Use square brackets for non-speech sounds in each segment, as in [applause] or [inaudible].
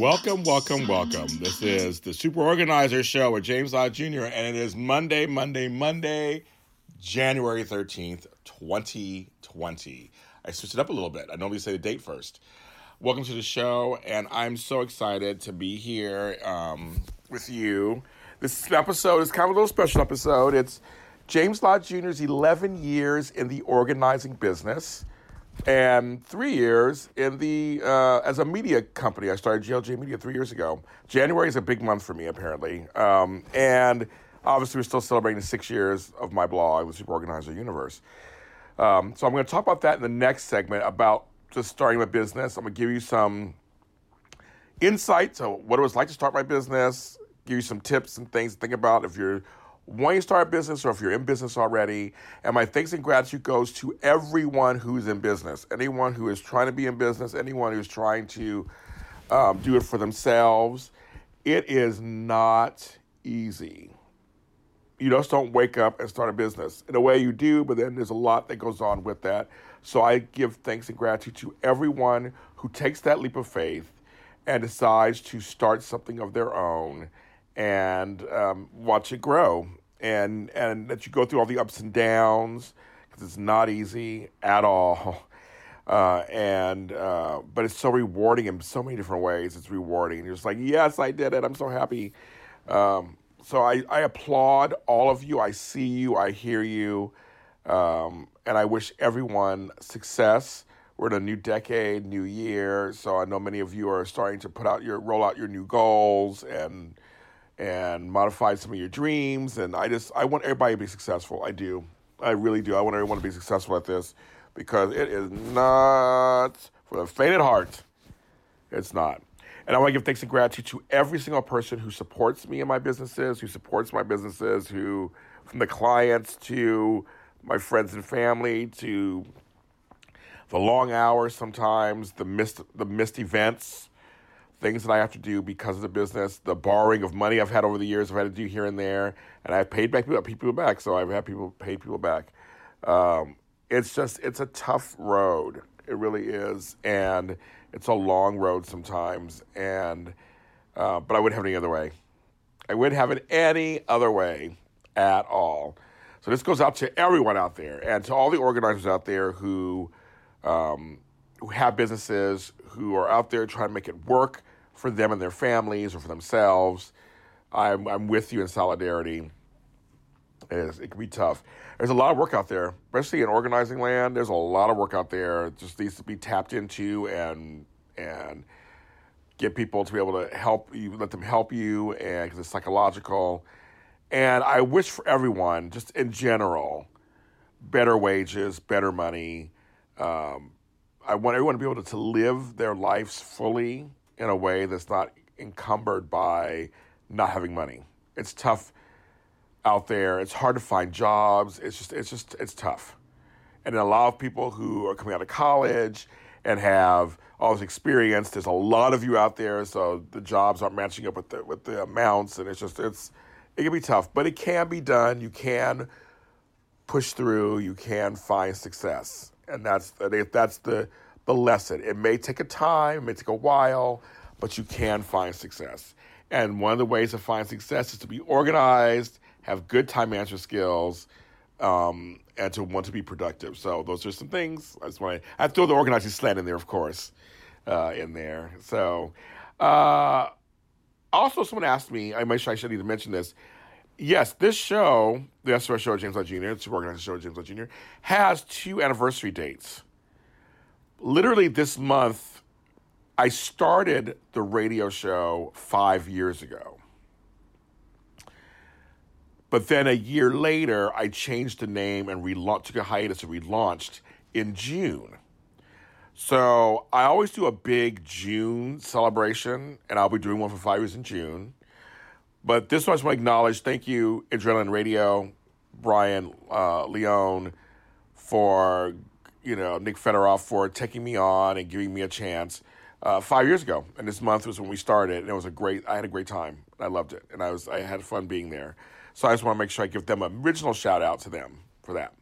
Welcome, welcome, welcome. This is the Super Organizer Show with James Lott Jr., and it is Monday, Monday, Monday, January 13th, 2020. I switched it up a little bit. I normally say the date first. Welcome to the show, and I'm so excited to be here um, with you. This episode is kind of a little special episode. It's James Lott Jr.'s 11 years in the organizing business and three years in the uh, as a media company. I started JLJ Media three years ago. January is a big month for me, apparently, um, and obviously we're still celebrating six years of my blog, the Super Organizer Universe. Um, so I'm going to talk about that in the next segment about just starting my business. I'm going to give you some insight to what it was like to start my business, give you some tips and things to think about if you're wanting to start a business or if you're in business already. And my thanks and gratitude goes to everyone who's in business, anyone who is trying to be in business, anyone who's trying to um, do it for themselves. It is not easy. You just don't wake up and start a business. In a way, you do, but then there's a lot that goes on with that. So I give thanks and gratitude to everyone who takes that leap of faith and decides to start something of their own and um, watch it grow and and that you go through all the ups and downs because it's not easy at all. [laughs] Uh, and uh, but it's so rewarding in so many different ways. It's rewarding. You're just like, yes, I did it. I'm so happy. Um, so I, I applaud all of you. I see you. I hear you. Um, and I wish everyone success. We're in a new decade, new year. So I know many of you are starting to put out your roll out your new goals and and modify some of your dreams. And I just I want everybody to be successful. I do. I really do. I want everyone to be successful at this because it is not for the faint at heart. It's not. And I want to give thanks and gratitude to every single person who supports me in my businesses, who supports my businesses, who from the clients to my friends and family to the long hours sometimes, the missed the missed events, things that I have to do because of the business, the borrowing of money I've had over the years, I've had to do here and there, and I've paid back people, people back. So I've had people pay people back. Um, it's just it's a tough road. It really is, and it's a long road sometimes. And uh, but I wouldn't have it any other way. I wouldn't have it any other way at all. So this goes out to everyone out there, and to all the organizers out there who um, who have businesses, who are out there trying to make it work for them and their families or for themselves. I'm, I'm with you in solidarity. It, is, it can be tough. There's a lot of work out there, especially in organizing land. There's a lot of work out there. It just needs to be tapped into and and get people to be able to help you, let them help you, and because it's psychological. And I wish for everyone, just in general, better wages, better money. Um, I want everyone to be able to, to live their lives fully in a way that's not encumbered by not having money. It's tough out there. It's hard to find jobs. It's just it's just it's tough. And a lot of people who are coming out of college and have all this experience, there's a lot of you out there, so the jobs aren't matching up with the with the amounts, and it's just it's it can be tough, but it can be done. You can push through. You can find success, and that's that's the the lesson. It may take a time, it may take a while, but you can find success. And one of the ways to find success is to be organized, have good time management skills, um, and to want to be productive. So those are some things. I just want to I throw the organizing slant in there, of course, uh, in there. So uh, also, someone asked me. I make sure I should to mention this. Yes, this show, the SOS show, James Lott Jr., the Super Organizer show, James Lott Jr., has two anniversary dates literally this month, I started the radio show five years ago. But then a year later, I changed the name and relaunched, took a hiatus and relaunched in June. So I always do a big June celebration, and I'll be doing one for five years in June. But this one I just want to acknowledge thank you, Adrenaline Radio, Brian uh, Leone, for you know, Nick Federoff for taking me on and giving me a chance uh, five years ago. And this month was when we started, and it was a great. I had a great time. I loved it, and I was I had fun being there. So I just want to make sure I give them an original shout out to them for that.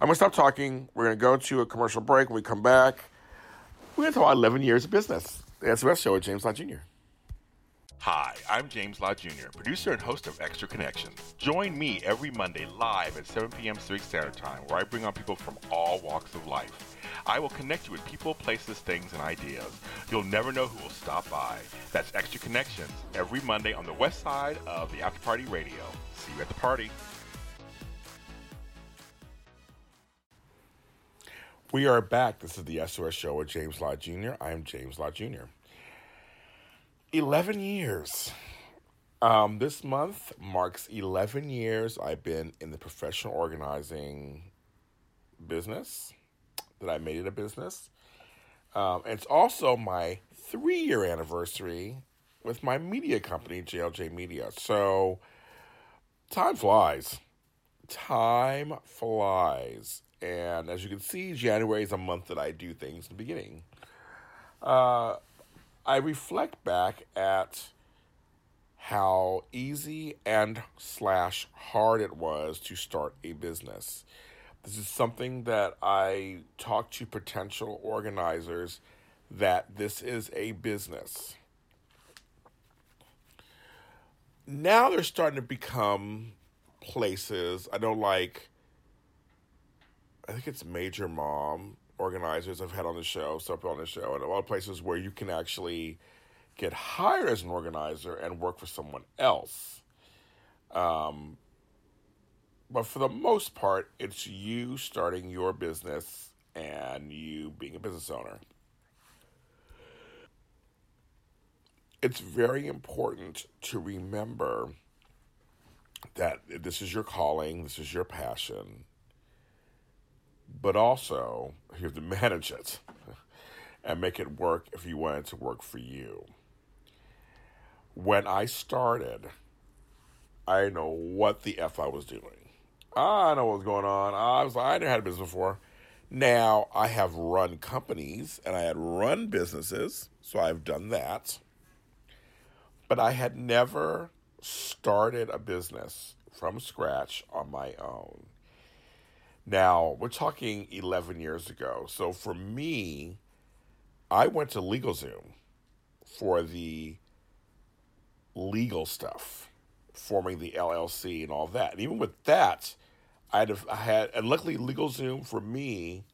I'm gonna stop talking. We're gonna go to a commercial break. When we come back, we're gonna talk about 11 years of business. That's the rest show with James Lott Jr. Hi, I'm James Lott Jr., producer and host of Extra Connections. Join me every Monday live at 7 p.m. Pacific Standard Time, where I bring on people from all walks of life. I will connect you with people, places, things, and ideas. You'll never know who will stop by. That's Extra Connections every Monday on the west side of the After Party Radio. See you at the party. We are back. This is the SOS Show with James Lott Jr. I am James Lott Jr. 11 years. Um, this month marks 11 years I've been in the professional organizing business, that I made it a business. Um, it's also my three year anniversary with my media company, JLJ Media. So time flies. Time flies. And as you can see, January is a month that I do things in the beginning. Uh, I reflect back at how easy and slash hard it was to start a business. This is something that I talk to potential organizers that this is a business. Now they're starting to become places. I don't like I think it's Major Mom organizers I've had on the show, stuff on the show, and a lot of places where you can actually get hired as an organizer and work for someone else. Um, but for the most part, it's you starting your business and you being a business owner. It's very important to remember that this is your calling, this is your passion, but also you have to manage it and make it work if you want it to work for you. When I started, I know what the F I was doing. I know what was going on. I was I never had a business before. Now I have run companies and I had run businesses, so I've done that. But I had never started a business from scratch on my own. Now, we're talking 11 years ago. So for me, I went to LegalZoom for the legal stuff, forming the LLC and all that. And even with that, I'd have I had, and luckily, LegalZoom for me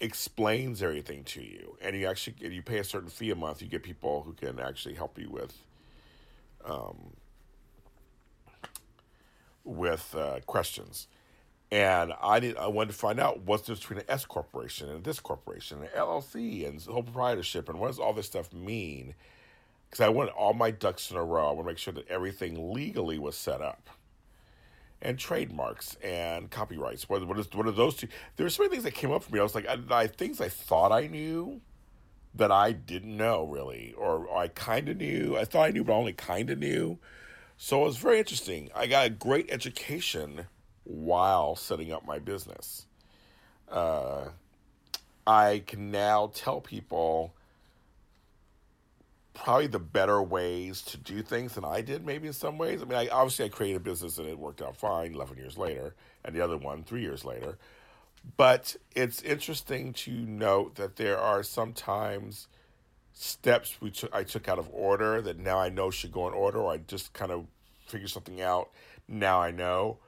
explains everything to you, and you actually you pay a certain fee a month. You get people who can actually help you with, um, with uh, questions. And I did. I wanted to find out what's the difference between an S corporation and this corporation, an LLC, and sole proprietorship, and what does all this stuff mean? Because I wanted all my ducks in a row. I want to make sure that everything legally was set up, and trademarks and copyrights. What what is what are those two? There were so many things that came up for me. I was like, I, I things I thought I knew that I didn't know really, or, or I kind of knew. I thought I knew, but I only kind of knew. So it was very interesting. I got a great education while setting up my business. Uh, I can now tell people probably the better ways to do things than I did, maybe in some ways. I mean, I, obviously, I created a business and it worked out fine 11 years later, and the other one three years later. But it's interesting to note that there are sometimes steps we took, I took out of order that now I know should go in order, or I just kind of figure something out. Now I know.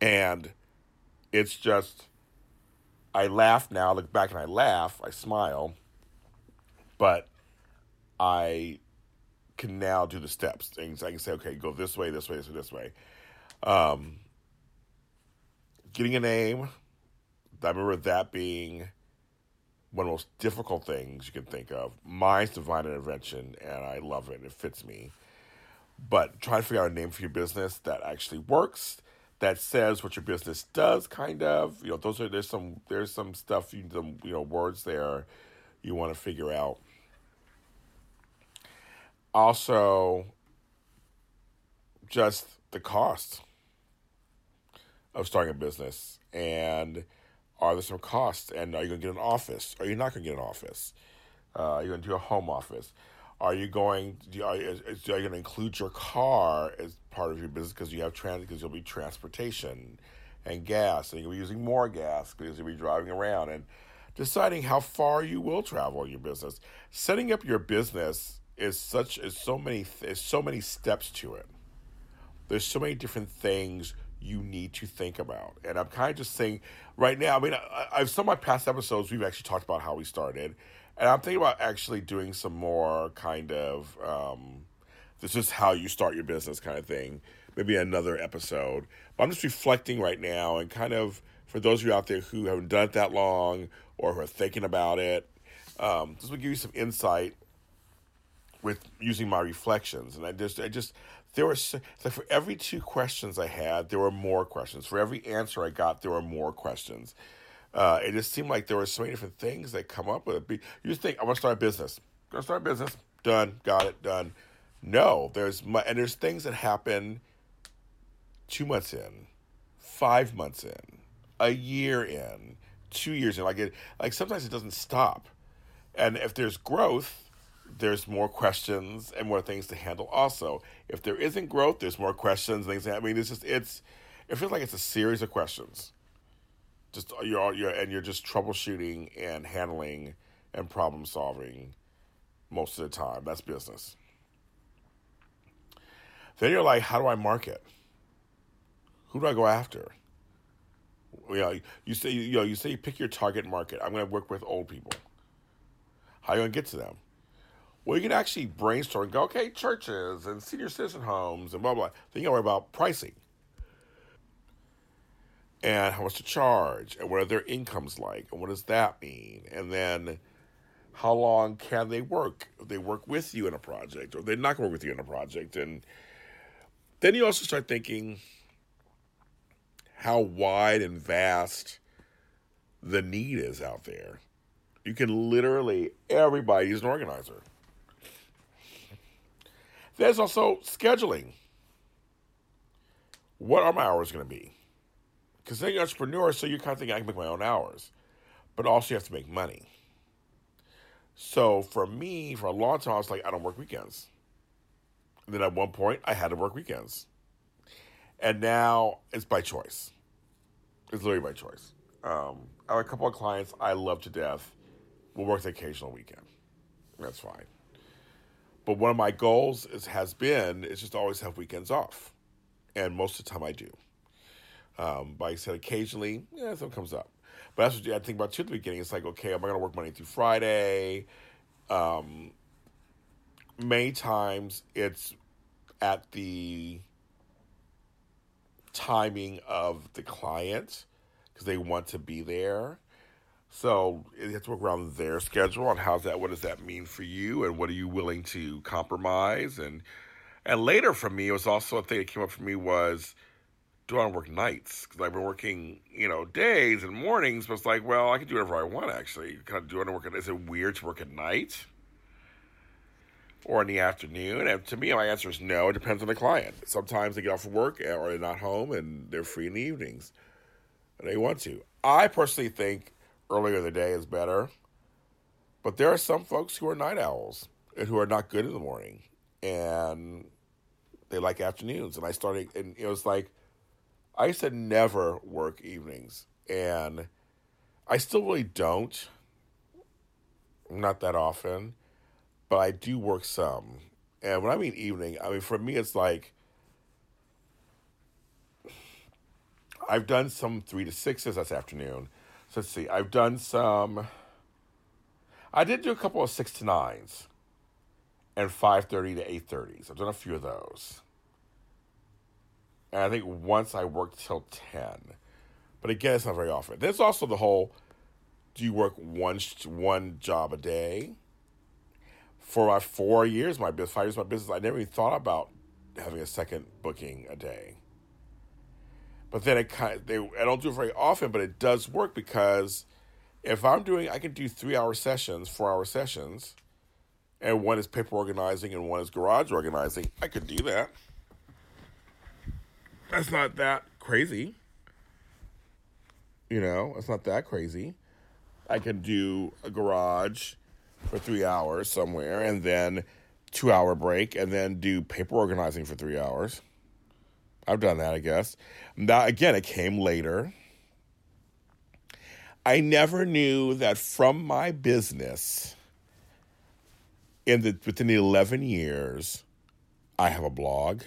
And it's just, I laugh now, look back and I laugh, I smile, but I can now do the steps. Things I can say, okay, go this way, this way, this way, this way. Um, getting a name, I remember that being one of the most difficult things you can think of. Mine's Divine Intervention, and I love it. It fits me. But trying to figure out a name for your business that actually works, that says what your business does, kind of. You know, those are there's some there's some stuff you some you know words there you want to figure out. Also, just the cost of starting a business and are there some costs and are you going to get an office are you not going to get an office uh, are you going to do a home office Are you going? Are you, are you going to include your car as part of your business because you have transit? Because you'll be transportation and gas, and you'll be using more gas because you'll be driving around and deciding how far you will travel in your business. Setting up your business is such is so many is so many steps to it. There's so many different things you need to think about, and I'm kind of just saying right now. I mean, I, I've some of my past episodes we've actually talked about how we started, and I'm thinking about actually doing some more kind of um, this is how you start your business kind of thing. Maybe another episode, but I'm just reflecting right now and kind of for those of you out there who haven't done it that long or who are thinking about it, um, this will give you some insight with using my reflections. And I just, I just, there were like for every two questions I had, there were more questions. For every answer I got, there were more questions. Uh, it just seemed like there were so many different things that come up with it. You think, I want to start a business. I'm to start a business. Done. Got it. Done. No, there's my, and there's things that happen two months in, five months in, a year in, two years in. Like it, like sometimes it doesn't stop. And if there's growth, there's more questions and more things to handle. Also, if there isn't growth, there's more questions. Things. I mean, it's just it's. It feels like it's a series of questions. Just you're you're and you're just troubleshooting and handling and problem solving most of the time. That's business. Then you're like, how do I market? Who do I go after? You know, you say you know you say you pick your target market. I'm going to work with old people. How are you going to get to them? Well, you can actually brainstorm and go, okay, churches and senior citizen homes and blah blah. Then you got to worry about pricing and how much to charge and what are their incomes like and what does that mean and then how long can they work they work with you in a project or they're not going to work with you in a project and then you also start thinking how wide and vast the need is out there. You can literally, everybody's an organizer. There's also scheduling. What are my hours going to be? Because then you're an entrepreneur, so you're kind of thinking, I can make my own hours. But also, you have to make money. So for me, for a long time, I was like, I don't work weekends. And then at one point, I had to work weekends. And now it's by choice. It's literally by choice. Um, I have a couple of clients I love to death. Will work the occasional weekend. That's fine. But one of my goals is, has been is just always have weekends off, and most of the time I do. Um, but like I said, occasionally, yeah, something comes up. But that's what I think about too at the beginning. It's like, okay, am I going to work Monday through Friday? Um, many times it's at the timing of the client because they want to be there. So you have to work around their schedule on how's that. What does that mean for you, and what are you willing to compromise? And and later for me, it was also a thing that came up for me was do I want to work nights? Because I've been working, you know, days and mornings, but it's like, well, I can do whatever I want actually. Kind of do I want to work at? Is it weird to work at night? or in the afternoon? And to me, my answer is no. It depends on the client. Sometimes they get off of work eh, or they're not home and they're free in the evenings. And they want to. I personally think earlier in the day is better. But there are some folks who are night owls and who are not good in the morning. And they like afternoons. And I started, and it was like, I used to never work evenings. And I still really don't. Not that often but I do work some. And when I mean evening, I mean for me it's like I've done some three to sixes. That's afternoon. So let's see. I've done some. I did do a couple of six to nines, and five thirty to eight thirties. I've done a few of those. And I think once I worked till ten, but again, it's not very often. There's also the whole: Do you work one one job a day? for my four years, my business, five years, my business, I never even thought about having a second booking a day. But then it kind of, they, I don't do it very often, but it does work because if I'm doing, I can do three hour sessions, four hour sessions, and one is paper organizing and one is garage organizing. I could do that. That's not that crazy. You know, it's not that crazy. I can do a garage for three hours somewhere, and then two hour break and then do paper organizing for three hours. I've done that, I guess. Now, again, it came later. I never knew that from my business, in the within the eleven years, I have a blog,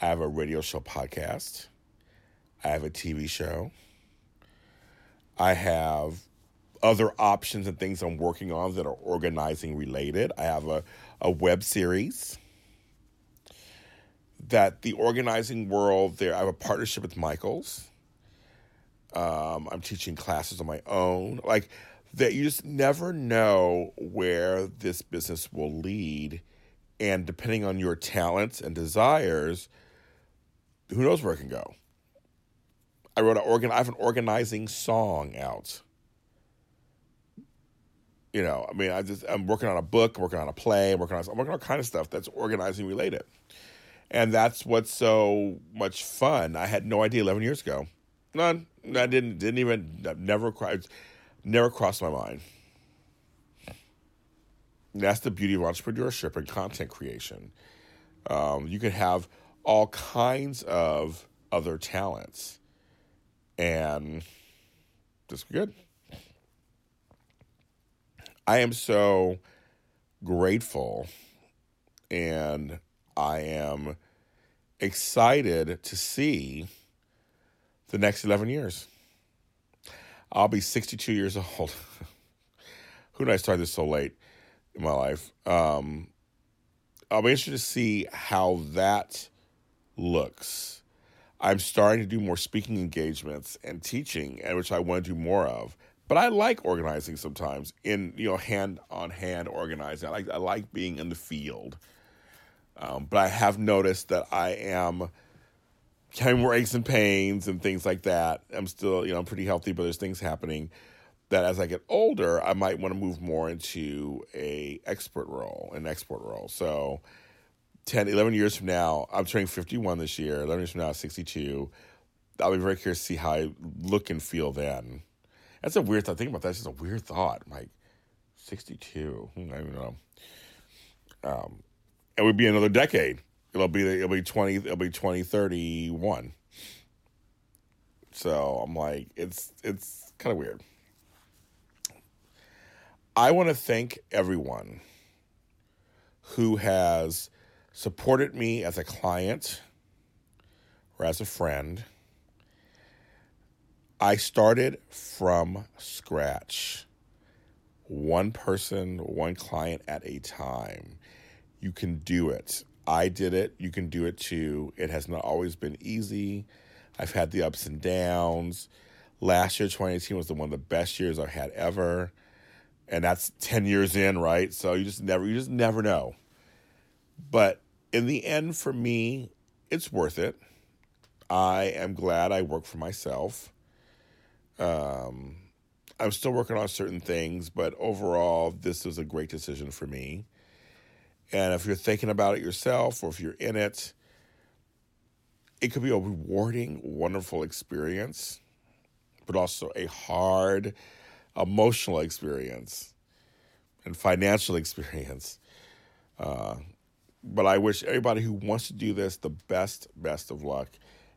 I have a radio show podcast, I have a TV show, I have other options and things I'm working on that are organizing related. I have a, a web series that the organizing world there. I have a partnership with Michaels. Um, I'm teaching classes on my own. Like that, you just never know where this business will lead, and depending on your talents and desires, who knows where it can go. I wrote an organ. I have an organizing song out. You know, I mean, I just I'm working on a book, working on a play, working on I'm working on all kind of stuff that's organizing related, and that's what's so much fun. I had no idea 11 years ago. None. I didn't didn't even never never crossed my mind. That's the beauty of entrepreneurship and content creation. Um, you can have all kinds of other talents, and just good. I am so grateful and I am excited to see the next 11 years. I'll be 62 years [laughs] old. Who did I start this so late in my life? Um, I'll be interested to see how that looks. I'm starting to do more speaking engagements and teaching, and which I want to do more of. But I like organizing sometimes in you know hand on hand organizing. I like I like being in the field. Um, but I have noticed that I am having more aches and pains and things like that. I'm still you know I'm pretty healthy, but there's things happening that as I get older, I might want to move more into a expert role, an expert role. So 10, 11 years from now, I'm turning 51 this year. 11 years from now, 62. I'll be very curious to see how I look and feel then. That's a weird thought. Think about that. It's just a weird thought. like 62. Hmm, I don't know. Um, it would be another decade. It'll be it'll be 20 it'll be 2031. So I'm like it's it's kind of weird. I want to thank everyone who has supported me as a client or as a friend I started from scratch, one person, one client at a time. You can do it. I did it. You can do it too. It has not always been easy. I've had the ups and downs. Last year, 2018 was the one of the best years I've had ever. And that's 10 years in, right? So you just never you just never know. But in the end for me, it's worth it. I am glad I work for myself. Um, I'm still working on certain things, but overall, this was a great decision for me. And if you're thinking about it yourself or if you're in it, it could be a rewarding, wonderful experience, but also a hard, emotional experience and financial [laughs] experience. Uh, but I wish everybody who wants to do this the best, best of luck.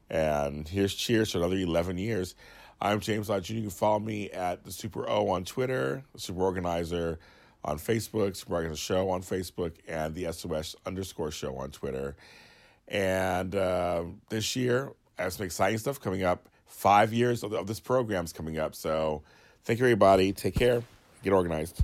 And here's cheers for another 11 years. I'm James Jr. You can follow me at the Super O on Twitter, Super Organizer on Facebook, Super Organizer Show on Facebook, and the SOS underscore show on Twitter. And uh, this year, I have some exciting stuff coming up. Five years of, of this is coming up. So thank you, everybody. Take care. Get organized.